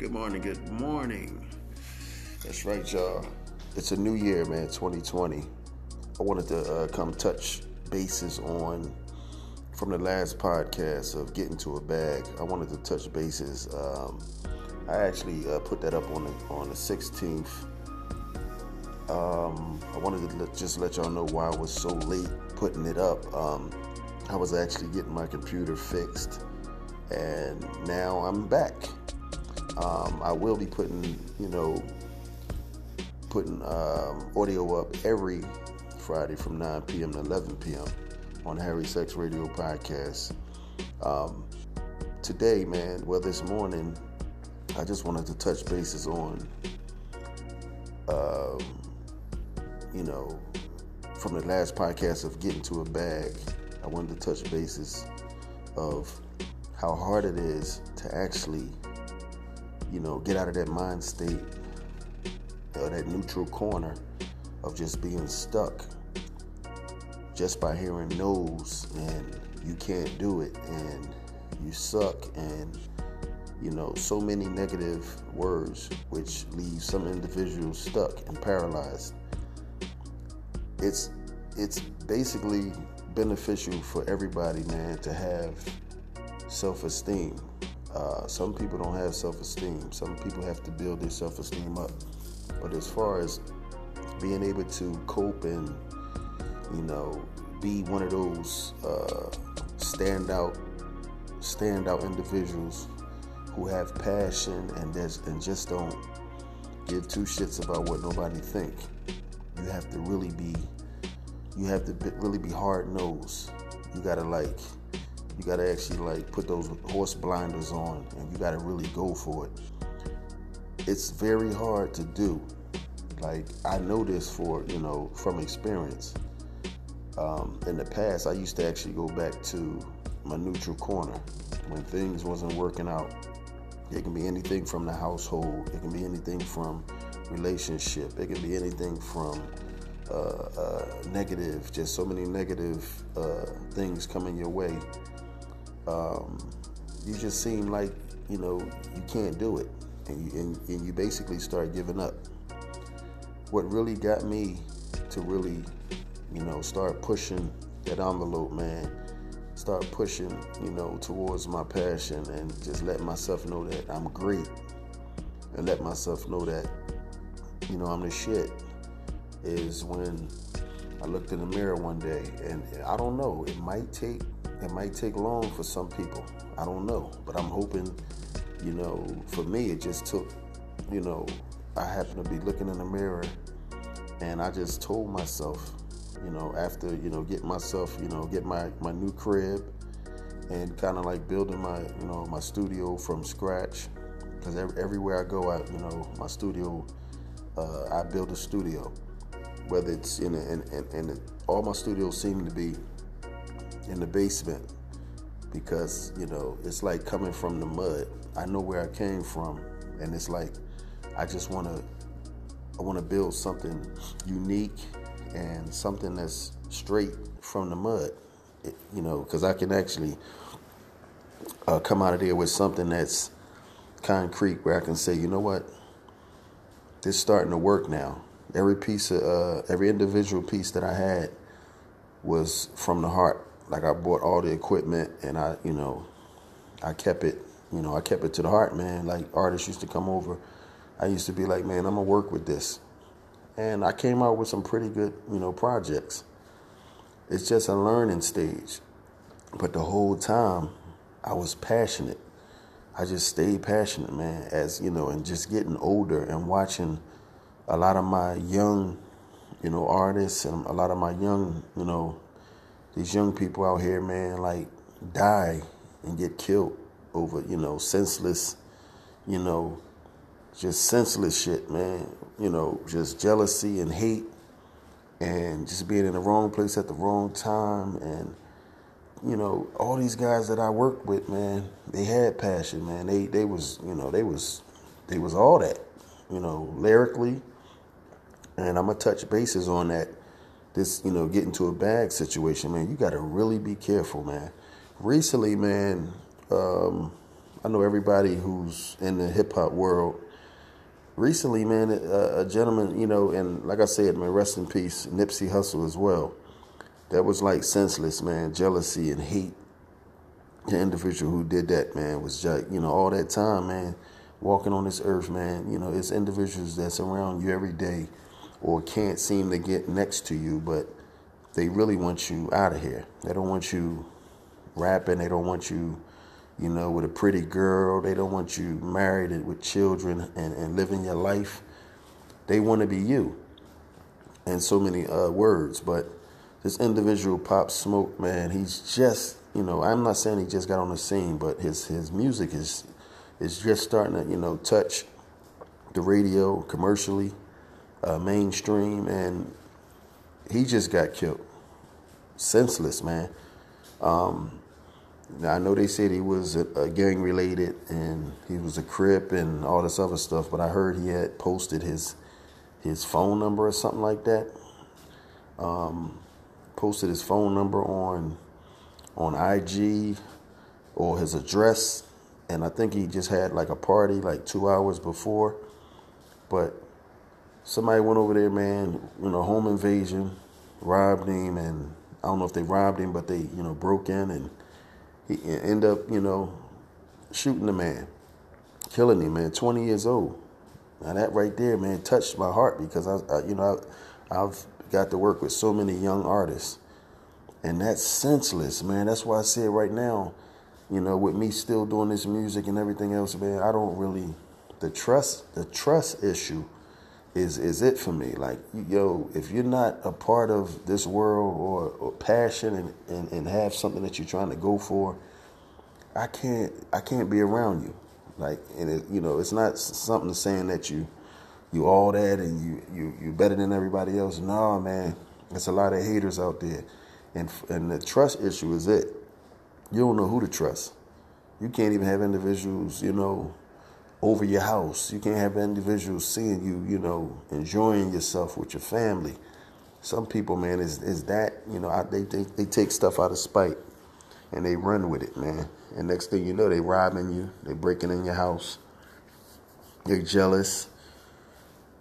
Good morning, good morning. That's right, y'all. It's a new year, man, 2020. I wanted to uh, come touch bases on from the last podcast of getting to a bag. I wanted to touch bases. Um, I actually uh, put that up on the, on the 16th. Um, I wanted to just let y'all know why I was so late putting it up. Um, I was actually getting my computer fixed, and now I'm back. Um, I will be putting, you know, putting um, audio up every Friday from 9 p.m. to 11 p.m. on Harry Sex Radio podcast. Um, today, man, well, this morning, I just wanted to touch bases on, um, you know, from the last podcast of getting to a bag. I wanted to touch bases of how hard it is to actually you know, get out of that mind state, uh, that neutral corner of just being stuck just by hearing no's and you can't do it and you suck and you know so many negative words which leave some individuals stuck and paralyzed. It's it's basically beneficial for everybody man to have self-esteem uh, some people don't have self esteem. Some people have to build their self esteem up. But as far as being able to cope and, you know, be one of those uh, standout, standout individuals who have passion and, and just don't give two shits about what nobody think. You have to really be, you have to be, really be hard nosed. You gotta like you got to actually like put those horse blinders on and you got to really go for it. It's very hard to do. Like I know this for, you know, from experience. Um, in the past, I used to actually go back to my neutral corner when things wasn't working out. It can be anything from the household. It can be anything from relationship. It can be anything from uh, uh, negative, just so many negative uh, things coming your way um, you just seem like you know you can't do it, and you, and, and you basically start giving up. What really got me to really, you know, start pushing that envelope, man. Start pushing, you know, towards my passion and just let myself know that I'm great, and let myself know that, you know, I'm the shit. Is when I looked in the mirror one day, and I don't know, it might take it might take long for some people. I don't know. But I'm hoping, you know, for me, it just took, you know, I happened to be looking in the mirror and I just told myself, you know, after, you know, getting myself, you know, get my, my new crib and kind of like building my, you know, my studio from scratch. Because every, everywhere I go, I, you know, my studio, uh, I build a studio. Whether it's in, a, in, in, in all my studios seem to be in the basement because you know it's like coming from the mud. I know where I came from, and it's like I just want to I want to build something unique and something that's straight from the mud. It, you know, because I can actually uh, come out of there with something that's concrete, where I can say, you know what, this starting to work now. Every piece of uh, every individual piece that I had was from the heart like I bought all the equipment and I, you know, I kept it, you know, I kept it to the heart, man. Like artists used to come over. I used to be like, man, I'm gonna work with this. And I came out with some pretty good, you know, projects. It's just a learning stage. But the whole time I was passionate. I just stayed passionate, man, as you know, and just getting older and watching a lot of my young, you know, artists and a lot of my young, you know, these young people out here, man, like die and get killed over, you know, senseless, you know, just senseless shit, man. You know, just jealousy and hate and just being in the wrong place at the wrong time and you know, all these guys that I worked with, man, they had passion, man. They they was, you know, they was they was all that, you know, lyrically. And I'm gonna touch bases on that this, you know, get into a bag situation, man, you got to really be careful, man. Recently, man, um, I know everybody who's in the hip hop world. Recently, man, a, a, gentleman, you know, and like I said, man, rest in peace, Nipsey Hussle as well. That was like senseless, man, jealousy and hate. The individual who did that, man, was just, you know, all that time, man, walking on this earth, man. You know, it's individuals that's around you every day or can't seem to get next to you, but they really want you out of here. They don't want you rapping. They don't want you, you know, with a pretty girl. They don't want you married and with children and, and living your life. They want to be you. And so many uh, words, but this individual Pop Smoke, man, he's just, you know, I'm not saying he just got on the scene, but his his music is is just starting to, you know, touch the radio commercially, uh, mainstream, and he just got killed. Senseless, man. Um, I know they said he was a, a gang related and he was a crip and all this other stuff, but I heard he had posted his his phone number or something like that. Um, posted his phone number on on IG or his address, and I think he just had like a party like two hours before, but somebody went over there, man, you know, home invasion, robbed him, and I don't know if they robbed him, but they, you know, broke in and he ended up, you know, shooting the man, killing him, man, 20 years old. Now that right there, man, touched my heart because I, I you know, I, I've got to work with so many young artists, and that's senseless, man. That's why I say right now, you know, with me still doing this music and everything else, man, I don't really the trust the trust issue is is it for me. Like, yo, if you're not a part of this world or, or passion and, and, and have something that you're trying to go for, I can't I can't be around you. Like, and it, you know, it's not something saying that you you all that and you you you better than everybody else. No, man, it's a lot of haters out there, and and the trust issue is it. You don't know who to trust. You can't even have individuals, you know, over your house. You can't have individuals seeing you, you know, enjoying yourself with your family. Some people, man, is is that you know I, they, they they take stuff out of spite and they run with it, man. And next thing you know, they robbing you, they breaking in your house. They're jealous,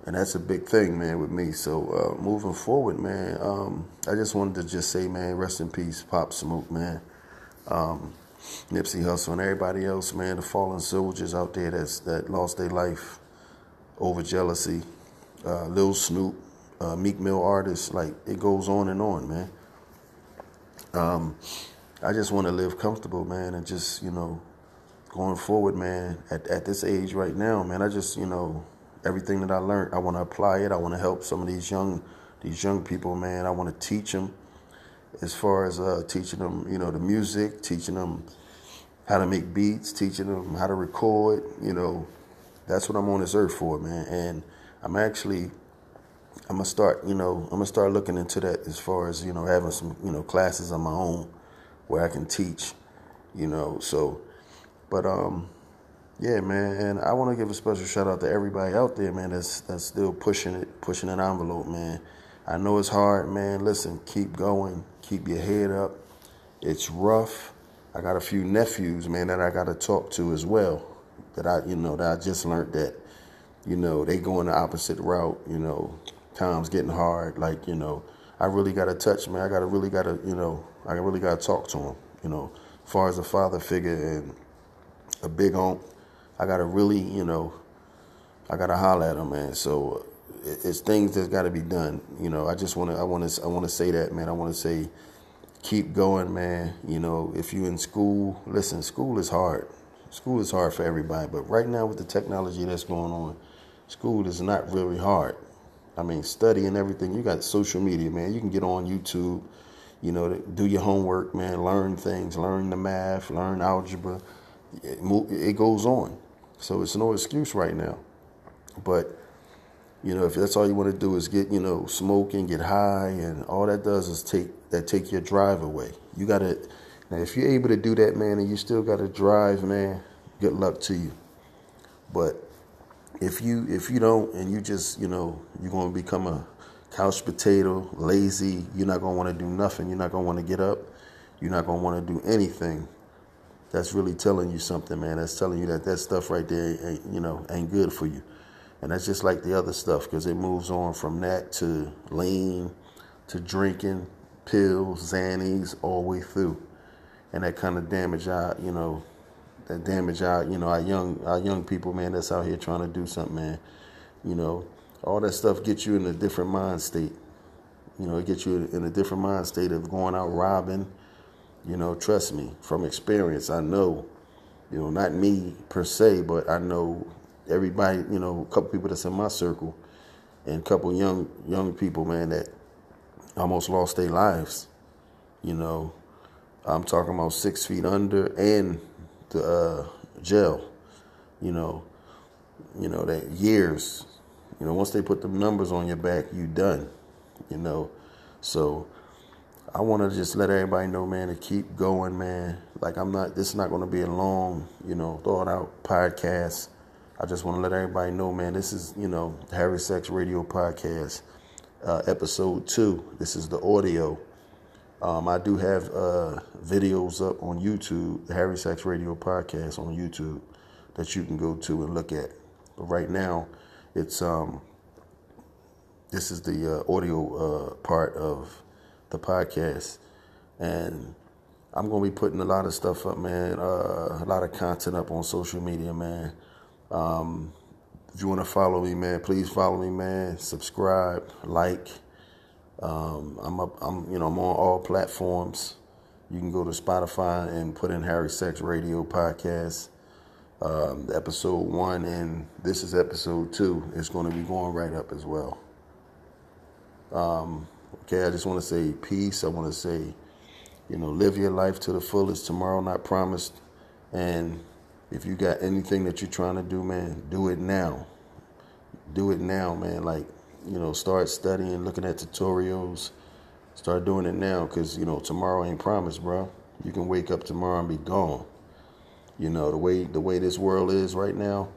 and that's a big thing, man, with me. So uh, moving forward, man, um, I just wanted to just say, man, rest in peace, Pop Smoke, man. Um, Nipsey Hussle and everybody else, man, the fallen soldiers out there that's that lost their life over jealousy. Uh, Lil Snupe, uh, Meek Mill artists, like it goes on and on, man. Um, I just want to live comfortable, man, and just you know, going forward, man. At at this age right now, man, I just you know everything that I learned, I want to apply it. I want to help some of these young these young people, man. I want to teach them as far as uh, teaching them, you know, the music, teaching them how to make beats, teaching them how to record. You know, that's what I'm on this earth for, man. And I'm actually, I'm gonna start, you know, I'm gonna start looking into that as far as you know having some, you know, classes on my own where I can teach, you know. So, but um, yeah, man. And I want to give a special shout out to everybody out there, man. That's that's still pushing it, pushing an envelope, man. I know it's hard, man. Listen, keep going Keep your head up. It's rough. I got a few nephews, man, that I got to talk to as well. That I, you know, that I just learned that, you know, they going the opposite route. You know, times getting hard. Like, you know, I really got to touch, man. I got to really got to, you know, I really got to talk to them. You know, as far as a father figure and a big aunt, I got to really, you know, I got to holler at them, man. So it's things that's got to be done. You know, I just want to, I want to, I want to say that, man. I want to say, keep going, man. You know, if you're in school, listen, school is hard. School is hard for everybody, but right now with the technology that's going on, school is not really hard. I mean, study and everything. You got social media, man. You can get on YouTube. You know, do your homework, man. Learn things, learn the math, learn algebra. It, it goes on, so it's no excuse right now. But you know, if that's all you want to do is get, you know, smoking, get high, and all that does is take that take your drive away. You gotta now if you're able to do that, man, and you still gotta drive, man, good luck to you. But if you if you don't and you just, you know, you're gonna become a couch potato, lazy, you're not gonna want to do nothing, you're not gonna want to get up, you're not gonna want to do anything. that's really telling you something, man. That's telling you that that stuff right there, ain't, you know, ain't good for you. And that's just like the other stuff because it moves on from that to lean, to drinking, pills, Xannies, all the way through. And that kind of damage our, you know, that damage our, you know, our young, our young people, man. That's out here trying to do something, man. You know, all that stuff gets you in a different mind state. You know, it gets you in a different mind state of going out robbing. You know, trust me, from experience, I know. You know, not me per se, but I know everybody. You know, a couple people that's in my circle, and a couple young young people, man, that almost lost their lives. You know, I'm talking about six feet under and the uh, jail. You know, you know that years. You know, once they put the numbers on your back, you done you know. So I want to just let everybody know, man, to keep going, man. Like I'm not, this is not going to be a long, you know, thought out podcast. I just want to let everybody know, man, this is, you know, Harry Sex Radio Podcast, uh, episode two. This is the audio. Um, I do have uh, videos up on YouTube, Harry Sex Radio Podcast on YouTube, that you can go to and look at. But right now, it's um, this is the uh, audio uh, part of the podcast, and I'm gonna be putting a lot of stuff up, man. Uh, a lot of content up on social media, man. Um, if you want to follow me, man, please follow me, man. Subscribe, like. Um, I'm up. I'm you know I'm on all platforms. You can go to Spotify and put in Harry Sex Radio Podcast. Um, episode one and this is episode two. It's going to be going right up as well. Um, okay, I just want to say peace. I want to say, you know, live your life to the fullest. Tomorrow not promised. And if you got anything that you're trying to do, man, do it now. Do it now, man. Like, you know, start studying, looking at tutorials. Start doing it now because, you know, tomorrow ain't promised, bro. You can wake up tomorrow and be gone. You know, the way the way this world is right now,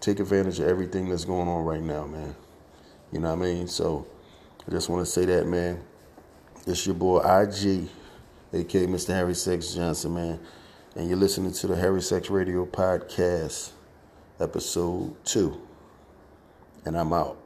take advantage of everything that's going on right now, man. You know what I mean? So I just want to say that, man. It's your boy IG, aka Mr. Harry Sex Johnson, man. And you're listening to the Harry Sex Radio Podcast, episode two. And I'm out.